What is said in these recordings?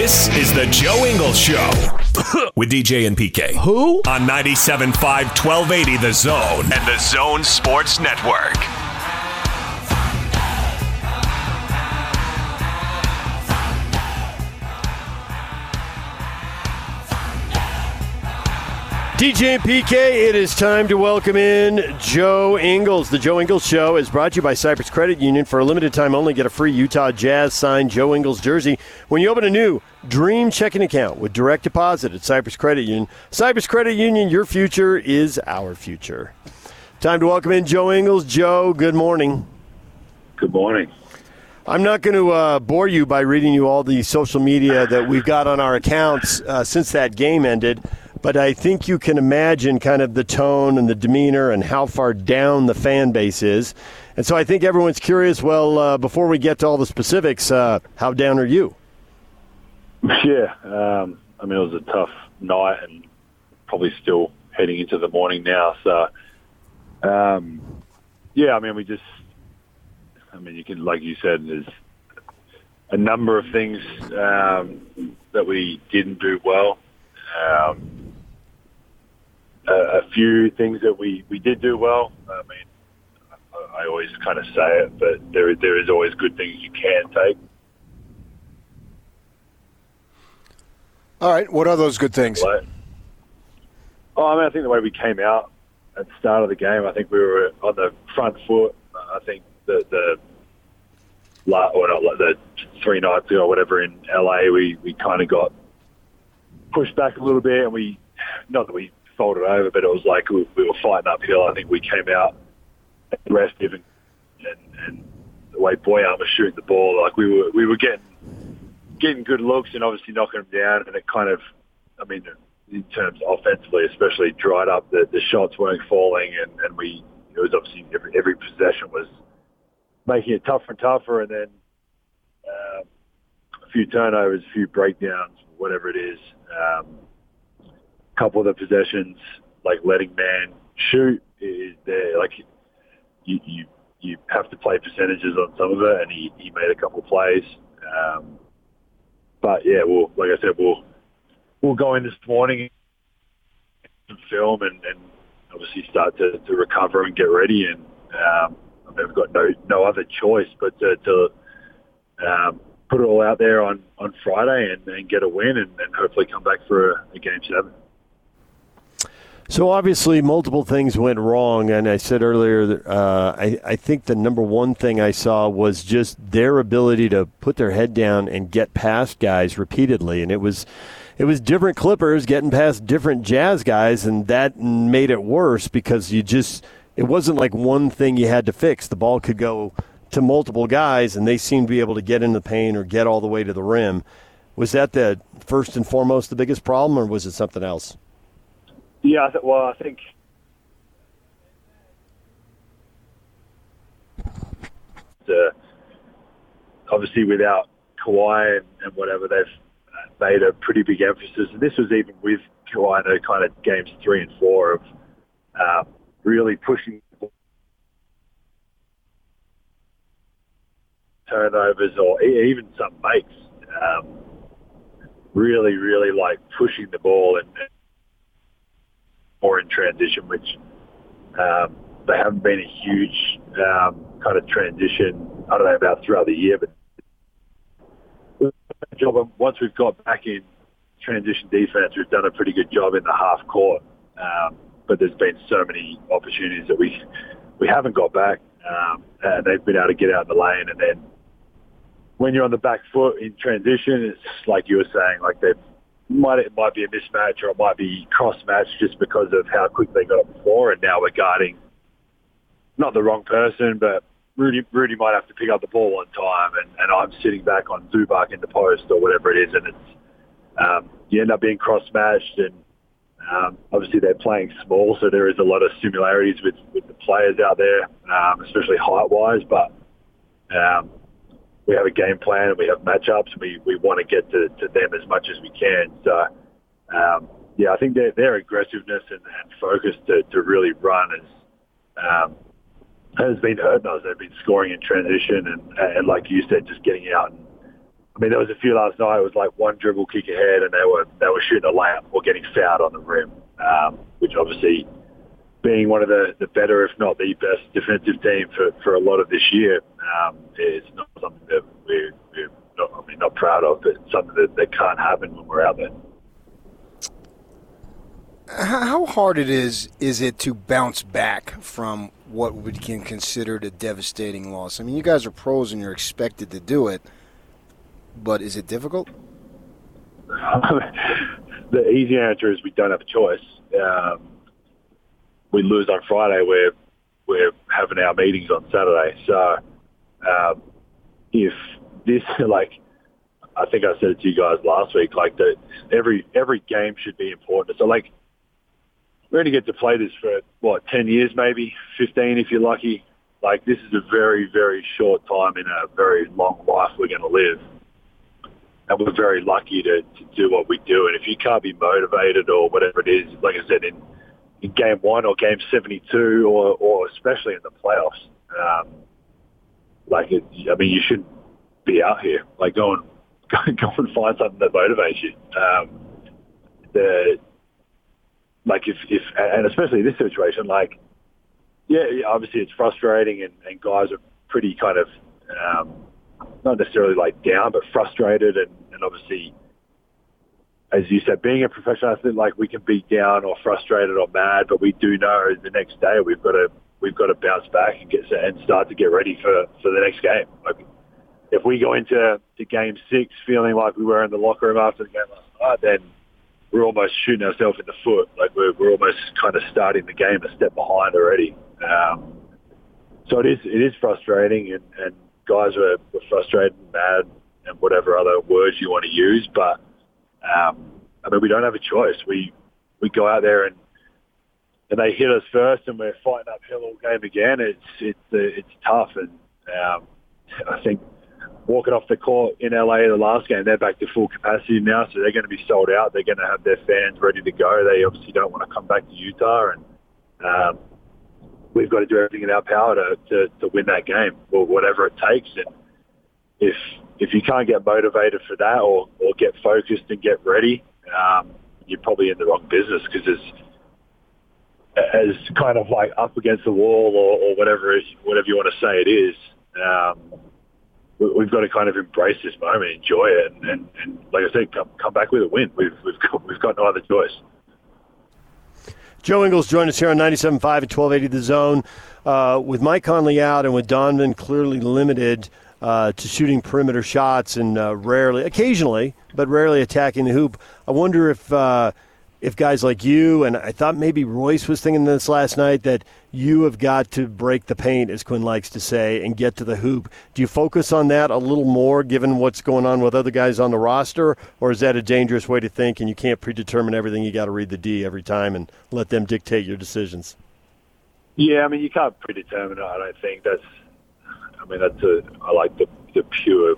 This is the Joe Ingles Show with DJ and PK. Who? On 97.5 1280 The Zone and the Zone Sports Network. DJ and PK, it is time to welcome in Joe Ingles. The Joe Ingles Show is brought to you by Cyprus Credit Union. For a limited time only, get a free Utah Jazz signed Joe Ingles jersey when you open a new Dream checking account with direct deposit at Cyprus Credit Union. Cyprus Credit Union, your future is our future. Time to welcome in Joe Ingles. Joe, good morning. Good morning. I'm not going to uh, bore you by reading you all the social media that we've got on our accounts uh, since that game ended, but I think you can imagine kind of the tone and the demeanor and how far down the fan base is. And so I think everyone's curious. Well, uh, before we get to all the specifics, uh, how down are you? Yeah, um, I mean, it was a tough night and probably still heading into the morning now. So, um, yeah, I mean, we just, I mean, you can, like you said, there's a number of things um, that we didn't do well. Um, a, few things that we, we did do well. I mean, I, always kind of say it, but there there is always good things you can take. All right. What are those good things? Oh, I mean, I think the way we came out at the start of the game, I think we were on the front foot. I think the the la- or not, the three nights ago, or whatever in LA, we we kind of got pushed back a little bit, and we not that we folded over, but it was like we, we were fighting uphill. I think we came out aggressive and and, and the way Bojan was shooting the ball, like we were we were getting getting good looks and obviously knocking them down, and it kind of, I mean, in terms offensively, especially dried up. The, the shots weren't falling, and, and we it was obviously every, every possession was making it tougher and tougher, and then um, a few turnovers, a few breakdowns, whatever it is. Um, couple of the possessions, like letting Mann shoot, is there. Like you, you you have to play percentages on some of it, and he, he made a couple of plays. Um, but yeah, we'll like I said, we'll we'll go in this morning and film and, and obviously start to, to recover and get ready. And um, I mean, we've got no no other choice but to, to um, put it all out there on, on Friday and, and get a win and, and hopefully come back for a, a game seven. So obviously, multiple things went wrong, and I said earlier, that, uh, I, I think the number one thing I saw was just their ability to put their head down and get past guys repeatedly, and it was it was different Clippers getting past different Jazz guys, and that made it worse because you just it wasn't like one thing you had to fix. The ball could go to multiple guys, and they seemed to be able to get in the paint or get all the way to the rim. Was that the first and foremost the biggest problem, or was it something else? Yeah, well, I think uh, obviously without Kawhi and, and whatever, they've made a pretty big emphasis. And this was even with Kawhi in kind of games three and four of um, really pushing turnovers or even some makes. Um, really, really like pushing the ball and more in transition, which um, they haven't been a huge um, kind of transition. I don't know about throughout the year, but job once we've got back in transition defense, we've done a pretty good job in the half court. Um, but there's been so many opportunities that we we haven't got back, um, and they've been able to get out in the lane. And then when you're on the back foot in transition, it's like you were saying, like they've might it might be a mismatch or it might be cross match just because of how quick they got it before, and now we're guarding not the wrong person, but Rudy Rudy might have to pick up the ball one time, and, and I'm sitting back on Zubac in the post or whatever it is, and it's um, you end up being cross matched, and Um, obviously, they're playing small, so there is a lot of similarities with, with the players out there, um, especially height-wise. But um, we have a game plan and we have matchups. We we want to get to, to them as much as we can. So, um, yeah, I think their their aggressiveness and, and focus to, to really run is um, has been hurting us. They've been scoring in transition and, and like you said, just getting out. And, I mean, there was a few last night. It was like one dribble kick ahead, and they were they were shooting a layup or getting fouled on the rim, um, which obviously being one of the, the better, if not the best defensive team for, for a lot of this year, um, is not something that we're, we're not, I mean, not proud of, but something that, that can't happen when we're out there. How hard it is is it to bounce back from what we can consider a devastating loss? I mean, you guys are pros and you're expected to do it, but is it difficult? the easy answer is we don't have a choice. Um, we lose on Friday, we're we're having our meetings on Saturday. So um, if this like I think I said it to you guys last week, like that every every game should be important. So like we're going to get to play this for what ten years, maybe fifteen if you're lucky. Like this is a very very short time in a very long life we're going to live, and we're very lucky to, to do what we do. And if you can't be motivated or whatever it is, like I said in in game one or game 72 or, or especially in the playoffs. Um, like, it, I mean, you shouldn't be out here. Like, go and, go, and find something that motivates you. Um, the, like, if, if, and especially this situation, like, yeah, obviously it's frustrating and, and guys are pretty kind of, um, not necessarily like down, but frustrated and, and obviously as you said, being a professional athlete, like we can be down or frustrated or mad, but we do know the next day we've got to we've got to bounce back and get and start to get ready for for the next game. Like if we go into to game six feeling like we were in the locker room after the game last night, then we're almost shooting ourselves in the foot. Like we're we're almost kind of starting the game a step behind already. Um, so it is it is frustrating, and, and guys were, were frustrated and mad and whatever other words you want to use, but um, I mean, we don't have a choice. We we go out there and and they hit us first, and we're fighting uphill all game again. It's it's uh, it's tough, and um, I think walking off the court in LA the last game, they're back to full capacity now, so they're going to be sold out. They're going to have their fans ready to go. They obviously don't want to come back to Utah, and um, we've got to do everything in our power to, to, to win that game, or whatever it takes. And if if you can't get motivated for that or, or get focused and get ready, um, you're probably in the wrong business because it's as kind of like up against the wall or, or whatever whatever you want to say it is. Um, we, have got to kind of embrace this moment, enjoy it, and, and, and like I said, come, come back with a win. We've we've got, we've got no other choice. Joe Ingles joined us here on 97.5 at 1280 The Zone. Uh, with Mike Conley out and with Donovan clearly limited, uh, to shooting perimeter shots and uh, rarely, occasionally, but rarely attacking the hoop. I wonder if uh, if guys like you and I thought maybe Royce was thinking this last night that you have got to break the paint, as Quinn likes to say, and get to the hoop. Do you focus on that a little more, given what's going on with other guys on the roster, or is that a dangerous way to think and you can't predetermine everything? You got to read the D every time and let them dictate your decisions. Yeah, I mean you can't predetermine it. I don't think that's I mean, that's a, I like the, the pure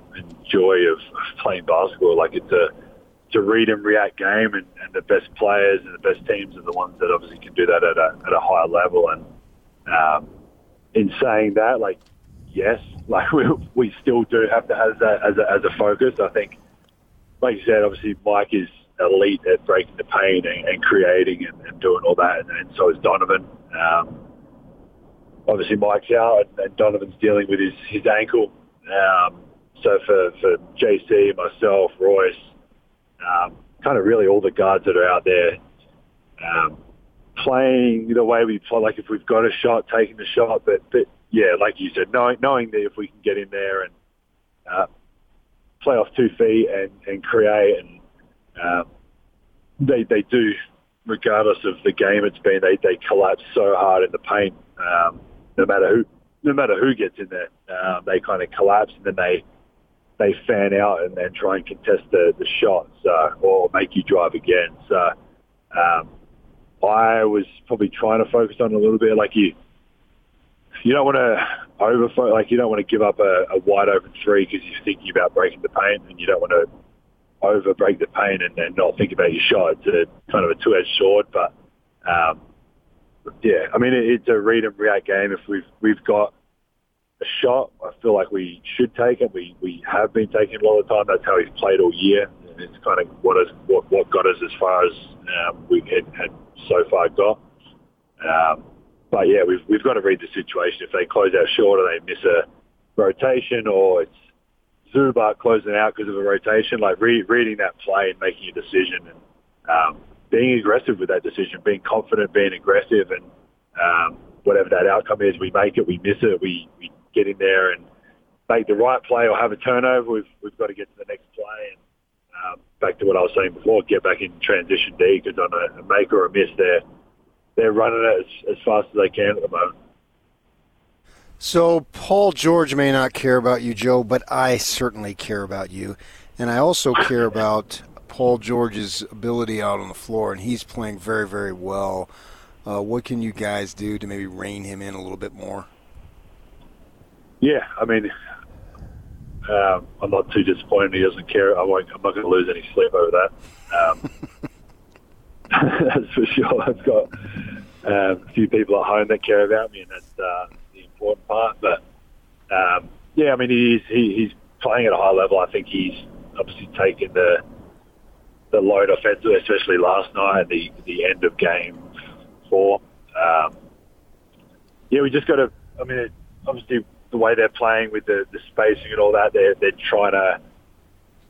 joy of, playing basketball. Like it's a, a read and react game, and, and the best players and the best teams are the ones that obviously can do that at a, at a higher level. And um, in saying that, like, yes, like we, we still do have to have that as a, as a focus. I think, like you said, obviously Mike is elite at breaking the paint and, and creating and, and doing all that, and, and so is Donovan. Um, obviously Mike's out and, and Donovan's dealing with his, his ankle. Um, so for, for JC, myself, Royce, um, kind of really all the guards that are out there um, playing the way we play, like if we've got a shot, taking the shot. But, but yeah, like you said, knowing, knowing that if we can get in there and uh, play off two feet and, and create and um, they, they do, regardless of the game it's been, they, they collapse so hard in the paint. Um, no matter who no matter who gets in there, um, they kind of collapse and then they they fan out and then try and contest the, the shots uh, or make you drive again. So um, I was probably trying to focus on a little bit. Like you, you don't want to over like you don't want to give up a, a wide open three because you're thinking about breaking the paint, and you don't want to over break the paint and, and not think about your shot. It's a kind of a two edged sword, but um, yeah, I mean it, it's a read and react game. If we've we've got a shot, I feel like we should take it. We we have been taking a lot of time. That's how we've played all year. And it's kind of what is what, what got us as far as um, we had, had so far got. Um, but yeah, we've we've got to read the situation. If they close out short or they miss a rotation, or it's Zubac closing out because of a rotation, like re- reading that play and making a decision and um, being aggressive with that decision, being confident, being aggressive, and um, whatever that outcome is, we make it, we miss it, we, we get in there and make the right play or have a turnover. We've we've got to get to the next play and um, back to what I was saying before, get back in transition D because on a, a make or a miss, they're they're running it as, as fast as they can at the moment. So Paul George may not care about you, Joe, but I certainly care about you, and I also care about Paul George's ability out on the floor, and he's playing very, very well. Uh, what can you guys do to maybe rein him in a little bit more? Yeah, I mean, um, I'm not too disappointed. He doesn't care. I won't, I'm not going to lose any sleep over that. Um, that's for sure. I've got um, a few people at home that care about me, and that's uh, the important part. But um, yeah, I mean, he's he, he's playing at a high level. I think he's obviously taken the the load offensively, especially last night, the the end of game four. Um, yeah, we just got to. I mean, it, obviously the way they're playing with the, the spacing and all that, they're, they're trying to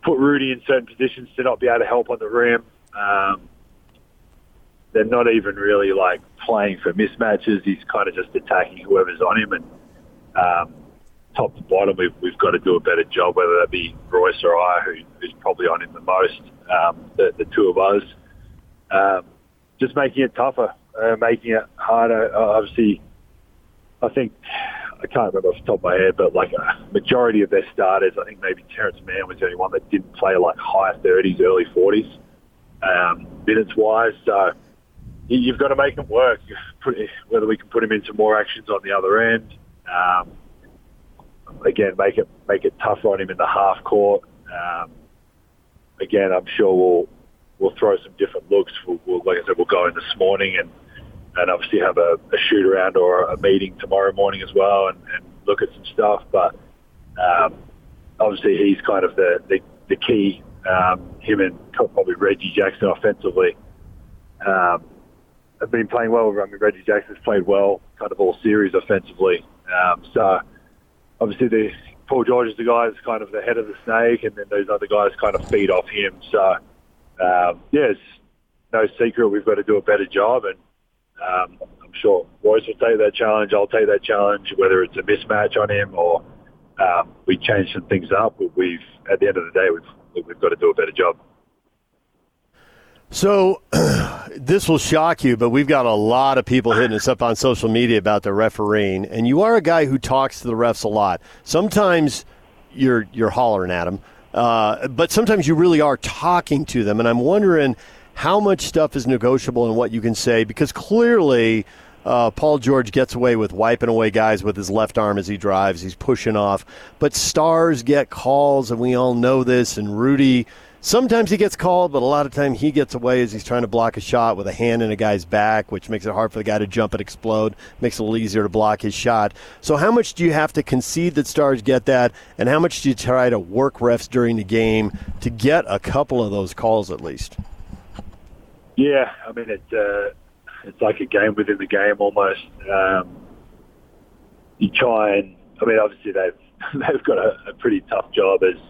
put Rudy in certain positions to not be able to help on the rim. Um, they're not even really like playing for mismatches. He's kind of just attacking whoever's on him, and um, top to bottom, we've, we've got to do a better job, whether that be Royce or I, who, who's probably on him the most, um, the, the two of us. Um, just making it tougher, uh, making it harder. Uh, obviously, I think I can't remember off the top of my head, but like a majority of their starters, I think maybe Terance Mann was the only one that didn't play like high 30s, early 40s um, minutes wise. So you've got to make them work. Whether we can put him into more actions on the other end. Um, again, make it make it tougher on him in the half court. Um, again, I'm sure we'll we'll throw some different looks. We'll, we'll, like I said, we'll go in this morning and and obviously have a, a shoot around or a meeting tomorrow morning as well and, and look at some stuff. But um, obviously he's kind of the, the, the key, um, him and probably Reggie Jackson offensively. Um, have been playing well. I mean, Reggie Jackson's played well kind of all series offensively. Um, so obviously the Paul George is the guy that's kind of the head of the snake and then those other guys kind of feed off him. So, um, yeah, it's no secret we've got to do a better job and um, I'm sure Royce will take that challenge. I'll take that challenge, whether it's a mismatch on him or um, we change some things up. We've at the end of the day, we've we've got to do a better job. So, this will shock you, but we've got a lot of people hitting us up on social media about the refereeing, and you are a guy who talks to the refs a lot. Sometimes you're you're hollering at them, uh, but sometimes you really are talking to them, and I'm wondering how much stuff is negotiable and what you can say because clearly uh, Paul George gets away with wiping away guys with his left arm as he drives. He's pushing off. But stars get calls, and we all know this. And Rudy, sometimes he gets called, but a lot of time he gets away as he's trying to block a shot with a hand in a guy's back, which makes it hard for the guy to jump and explode, makes it a little easier to block his shot. So, how much do you have to concede that stars get that, and how much do you try to work refs during the game to get a couple of those calls at least? Yeah, I mean it's uh, it's like a game within the game almost. Um, you try and I mean obviously they've they've got a, a pretty tough job as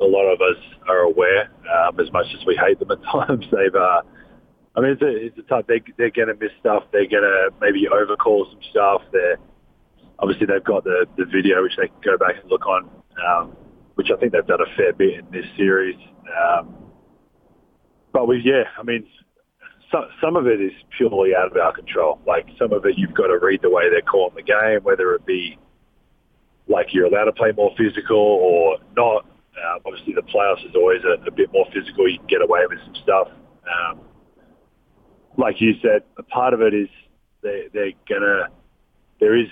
a lot of us are aware. Um, as much as we hate them at times, they've uh, I mean it's a, it's a tough. They, they're going to miss stuff. They're going to maybe overcall some stuff. They're obviously they've got the the video which they can go back and look on, um, which I think they've done a fair bit in this series. Um, but we, yeah, I mean, some, some of it is purely out of our control. Like some of it, you've got to read the way they're calling the game, whether it be like you're allowed to play more physical or not. Um, obviously, the playoffs is always a, a bit more physical. You can get away with some stuff. Um, like you said, a part of it is they, they're gonna. There is,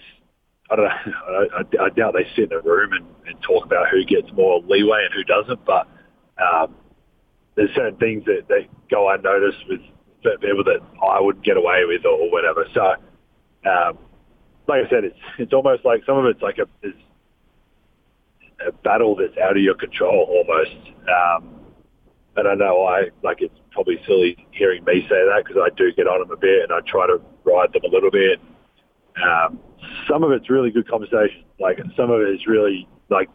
I don't know. I, I doubt they sit in a room and, and talk about who gets more leeway and who doesn't. But um, there's certain things that, that go unnoticed with certain people that I wouldn't get away with or whatever. So, um, like I said, it's it's almost like some of it's like a it's a battle that's out of your control almost. Um, and I know I like it's probably silly hearing me say that because I do get on them a bit and I try to ride them a little bit. Um, some of it's really good conversation. Like some of it is really like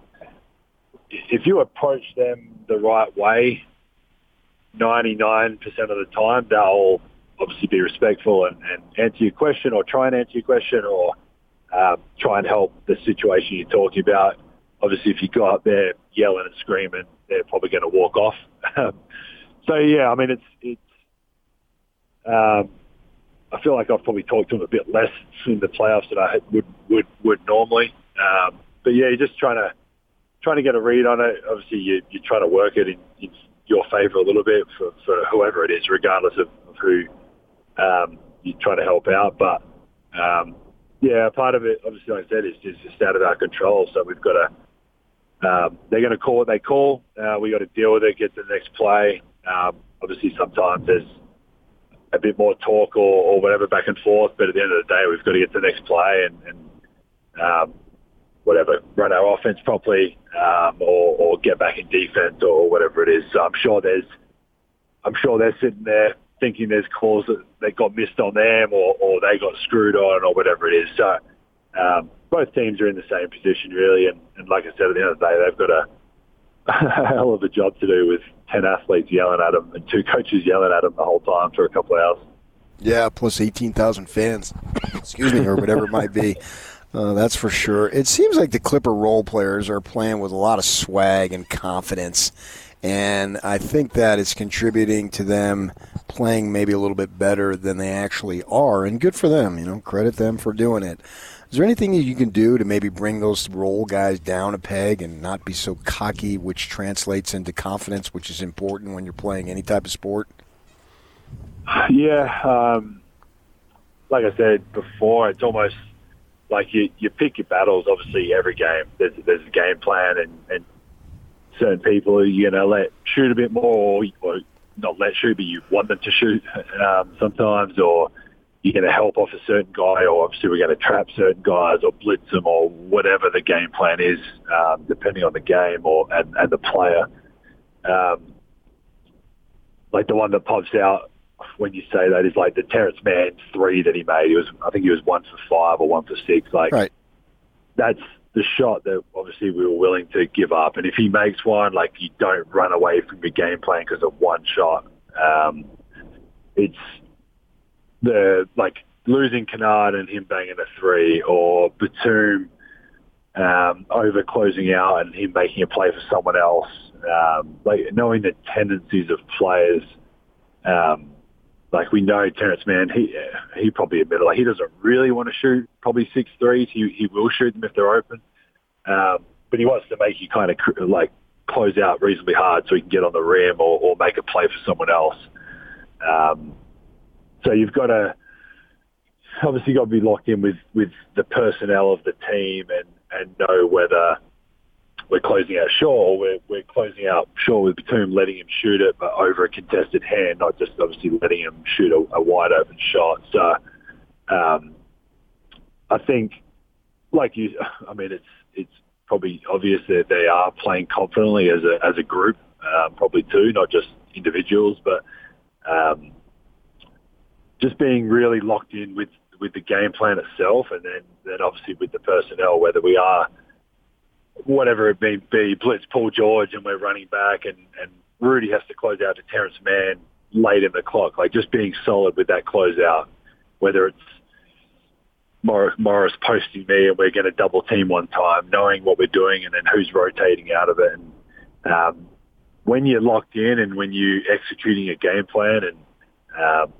if you approach them the right way, 99% of the time they'll obviously be respectful and, and answer your question or try and answer your question or um, try and help the situation you're talking about. Obviously, if you go up there yelling and screaming, they're probably going to walk off. so yeah, I mean, it's it's. Um, I feel like I've probably talked to him a bit less in the playoffs than I would would would normally. Um, but yeah, you're just trying to trying to get a read on it. Obviously, you, you're trying to work it in, in favour a little bit for, for whoever it is, regardless of, of who um, you try to help out. But um, yeah, part of it, obviously, like I said, is just out of our control. So we've got to um, they're going to call what they call. Uh, we got to deal with it, get the next play. Um, obviously, sometimes there's a bit more talk or, or whatever back and forth, but at the end of the day, we've got to get the next play and, and um, whatever, run our offense properly um, or, or get back in defense or whatever it is. So I'm sure there's, I'm sure they're sitting there thinking there's calls that, that got missed on them or, or they got screwed on or whatever it is. So um, both teams are in the same position really, and, and like I said, at the end of the day, they've got a, a hell of a job to do with ten athletes yelling at them and two coaches yelling at them the whole time for a couple of hours. Yeah, plus eighteen thousand fans. Excuse me, or whatever it might be. Uh, that's for sure. It seems like the Clipper role players are playing with a lot of swag and confidence, and I think that is contributing to them playing maybe a little bit better than they actually are. And good for them, you know. Credit them for doing it. Is there anything that you can do to maybe bring those role guys down a peg and not be so cocky, which translates into confidence, which is important when you're playing any type of sport? Yeah, um, like I said before, it's almost like you, you pick your battles. Obviously, every game there's there's a game plan, and, and certain people going to let shoot a bit more, or, or not let shoot, but you want them to shoot um, sometimes, or you're going to help off a certain guy, or obviously we're going to trap certain guys, or blitz them, or whatever the game plan is, um, depending on the game or and, and the player. Um, like the one that pops out when you say that is like the Terance Mann three that he made. He was, I think he was one for five or one for six. Like right. that's the shot that obviously we were willing to give up. And if he makes one, like you don't run away from your game plan because of one shot. Um, it's the like losing Kennard and him banging a three, or Batum um, over closing out and him making a play for someone else. Um, like knowing the tendencies of players. Um, like we know Terance Mann, he he probably admitted like he doesn't really want to shoot probably six threes. He he will shoot them if they're open, um, but he wants to make you kind of like close out reasonably hard so he can get on the rim or, or make a play for someone else. Um, so you've got to obviously got to be locked in with, with the personnel of the team and, and know whether we're closing out Shaw we're, we're closing out Shaw with Batum, letting him shoot it, but over a contested hand, not just obviously letting him shoot a, a wide open shot. So um, I think, like you, I mean, it's it's probably obvious that they are playing confidently as a as a group, um, probably too, not just individuals, but um, just being really locked in with with the game plan itself, and then then obviously with the personnel, whether we are whatever it may be, blitz Paul George, and we're running back, and and Rudy has to close out to Terance Mann late in the clock, like just being solid with that closeout, whether it's Morris, posting me and we're going to double team one time, knowing what we're doing and then who's rotating out of it. And um, when you're locked in and when you're executing a game plan and um,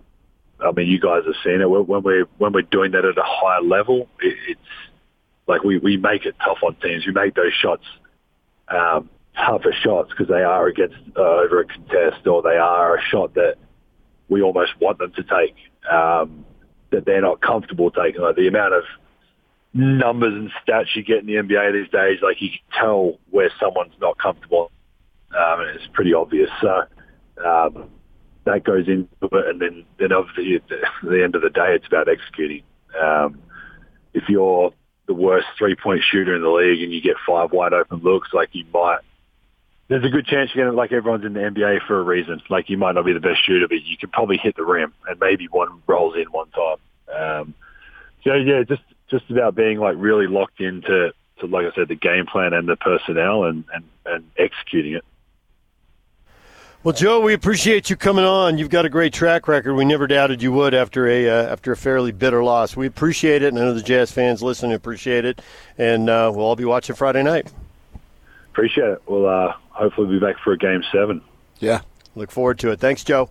I mean, you guys have seen it when we're when we're doing that at a higher level. It, it's like we, we make it tough on teams. We make those shots um, tougher shots because they are against uh, over a contest or they are a shot that we almost want them to take um, that they're not comfortable taking. Like the amount of numbers and stats you get in the NBA these days, like you can tell where someone's not comfortable, um, and it's pretty obvious. So um, that goes into it, and then then obviously at the, end of the day, it's about executing. Um, if you're the worst three point shooter in the league and you get five wide open looks, like you might. There's a good chance you're going to, like everyone's in the NBA for a reason. Like you might not be the best shooter, but you can probably hit the rim and maybe one rolls in one time. Um, so yeah, just just about being like really locked into, to, like I said, the game plan and the personnel and, and, and executing it. Well, Joe, we appreciate you coming on. You've got a great track record. We never doubted you would after a uh, after a fairly bitter loss. We appreciate it, and I know the Jazz fans listening appreciate it. And uh, we'll all be watching Friday night. Appreciate it. We'll uh, hopefully be back for a game seven. Yeah. Look forward to it. Thanks, Joe.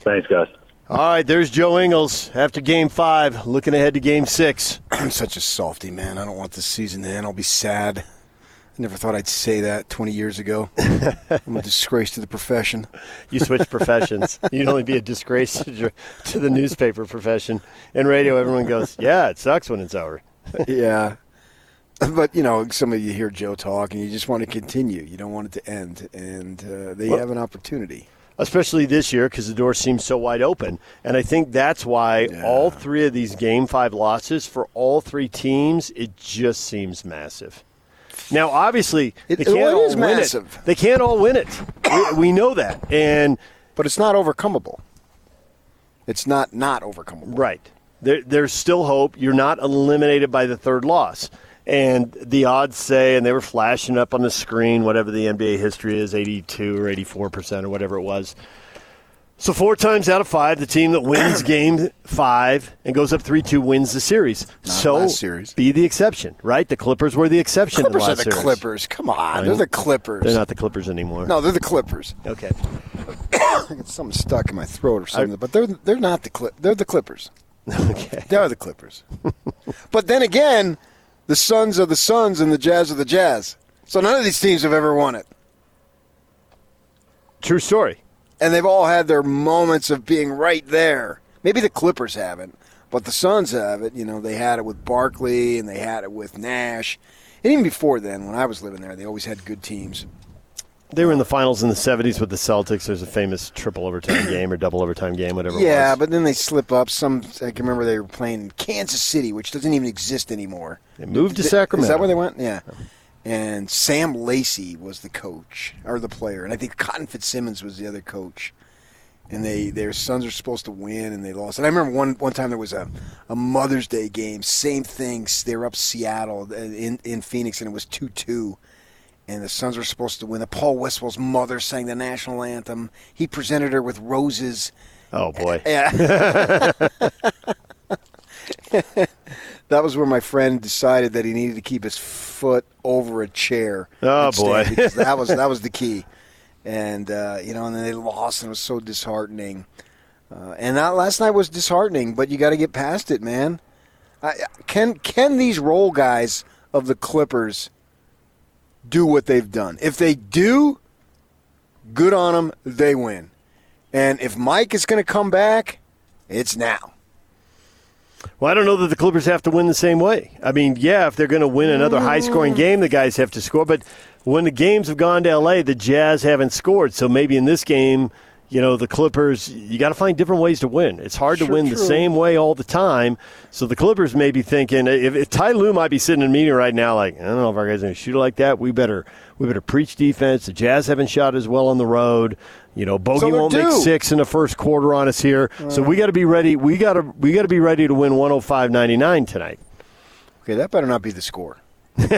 Thanks, guys. All right, there's Joe Ingles after Game Five, looking ahead to Game Six. I'm such a softy, man. I don't want this season to end. I'll be sad. I never thought I'd say that 20 years ago. I'm a disgrace to the profession. You switch professions. You'd only be a disgrace to, to the newspaper profession. In radio, everyone goes, "Yeah, it sucks when it's over." yeah. But, you know, some of you hear Joe talk and you just want to continue. You don't want it to end. And uh, they Well- have an opportunity. especially this year because the door seems so wide open. And I think that's why Yeah. all three of these Game Five losses for all three teams, it just seems massive. Now, obviously, It- they can't well, all is win massive. it. They can't all win it. we, we know that, and But it's not overcomable. It's not not overcomable. right there, there's still hope. You're not eliminated by the third loss. And the odds say, and they were flashing up on the screen, whatever the NBA history is, 82 or 84 percent or whatever it was. So four times out of five, the team that wins game five and goes up three two wins the series. so last series. be the exception, right? The Clippers were the exception. in Clippers the are the series. Clippers. Come on. mean, They're the Clippers. They're not the Clippers anymore. No, they're the Clippers. Okay. Something stuck in my throat or something. but they're they're not the Clip. They're the Clippers. Okay. They are the Clippers. but then again, the Suns are the Suns and the Jazz are the Jazz. So none of these teams have ever won it. True story. And they've all had their moments of being right there. Maybe the Clippers haven't, but the Suns have it. You know, they had it with Barkley and they had it with Nash. And even before then, when I was living there, they always had good teams. They were in the finals in the 70s with the Celtics. There's a famous triple overtime game or double overtime game, whatever it Yeah, but then they slip up. Some I can remember they were playing in Kansas City, which doesn't even exist anymore. They moved to Sacramento. Is that where they went? Yeah. And Sam Lacey was the coach or the player, and I think Cotton Fitzsimmons was the other coach. And they their Suns are supposed to win, and they lost. And I remember one one time there was a, a Mother's Day game, same thing. They were up Seattle uh, in in Phoenix, and it was two two. And the Suns were supposed to win. The Paul Westphal's mother sang the national anthem. He presented her with roses. Oh, boy. Yeah. that was where my friend decided that he needed to keep his foot over a chair. Oh, boy. because that was that was the key. And uh, you know, and then they lost, and it was so disheartening. Uh, and that last night was disheartening, but you got to get past it, man. I, can can these role guys of the Clippers do what they've done? If they do, good on them. They win. And if Mike is going to come back, it's now. Well, I don't know that the Clippers have to win the same way. I mean, yeah, if they're going to win another high scoring mm. game, the guys have to score. But when the games have gone to L.A., the Jazz haven't scored. So maybe in this game, you know, the Clippers, you got to find different ways to win. It's hard to win the same way all the time. So the Clippers may be thinking, if, if Ty Lue might be sitting in a meeting right now, like, I don't know if our guys are going to shoot it like that. We better we better preach defense. The Jazz haven't shot as well on the road. You know, Bogey So won't make six in the first quarter on us here. So we got to be ready. We got to we got to be ready to win 105-99 tonight. Okay, that better not be the score.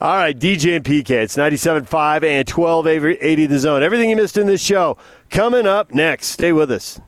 All right, DJ and PK. It's 97.5 and 1280 the zone. Everything you missed in this show coming up next. Stay with us.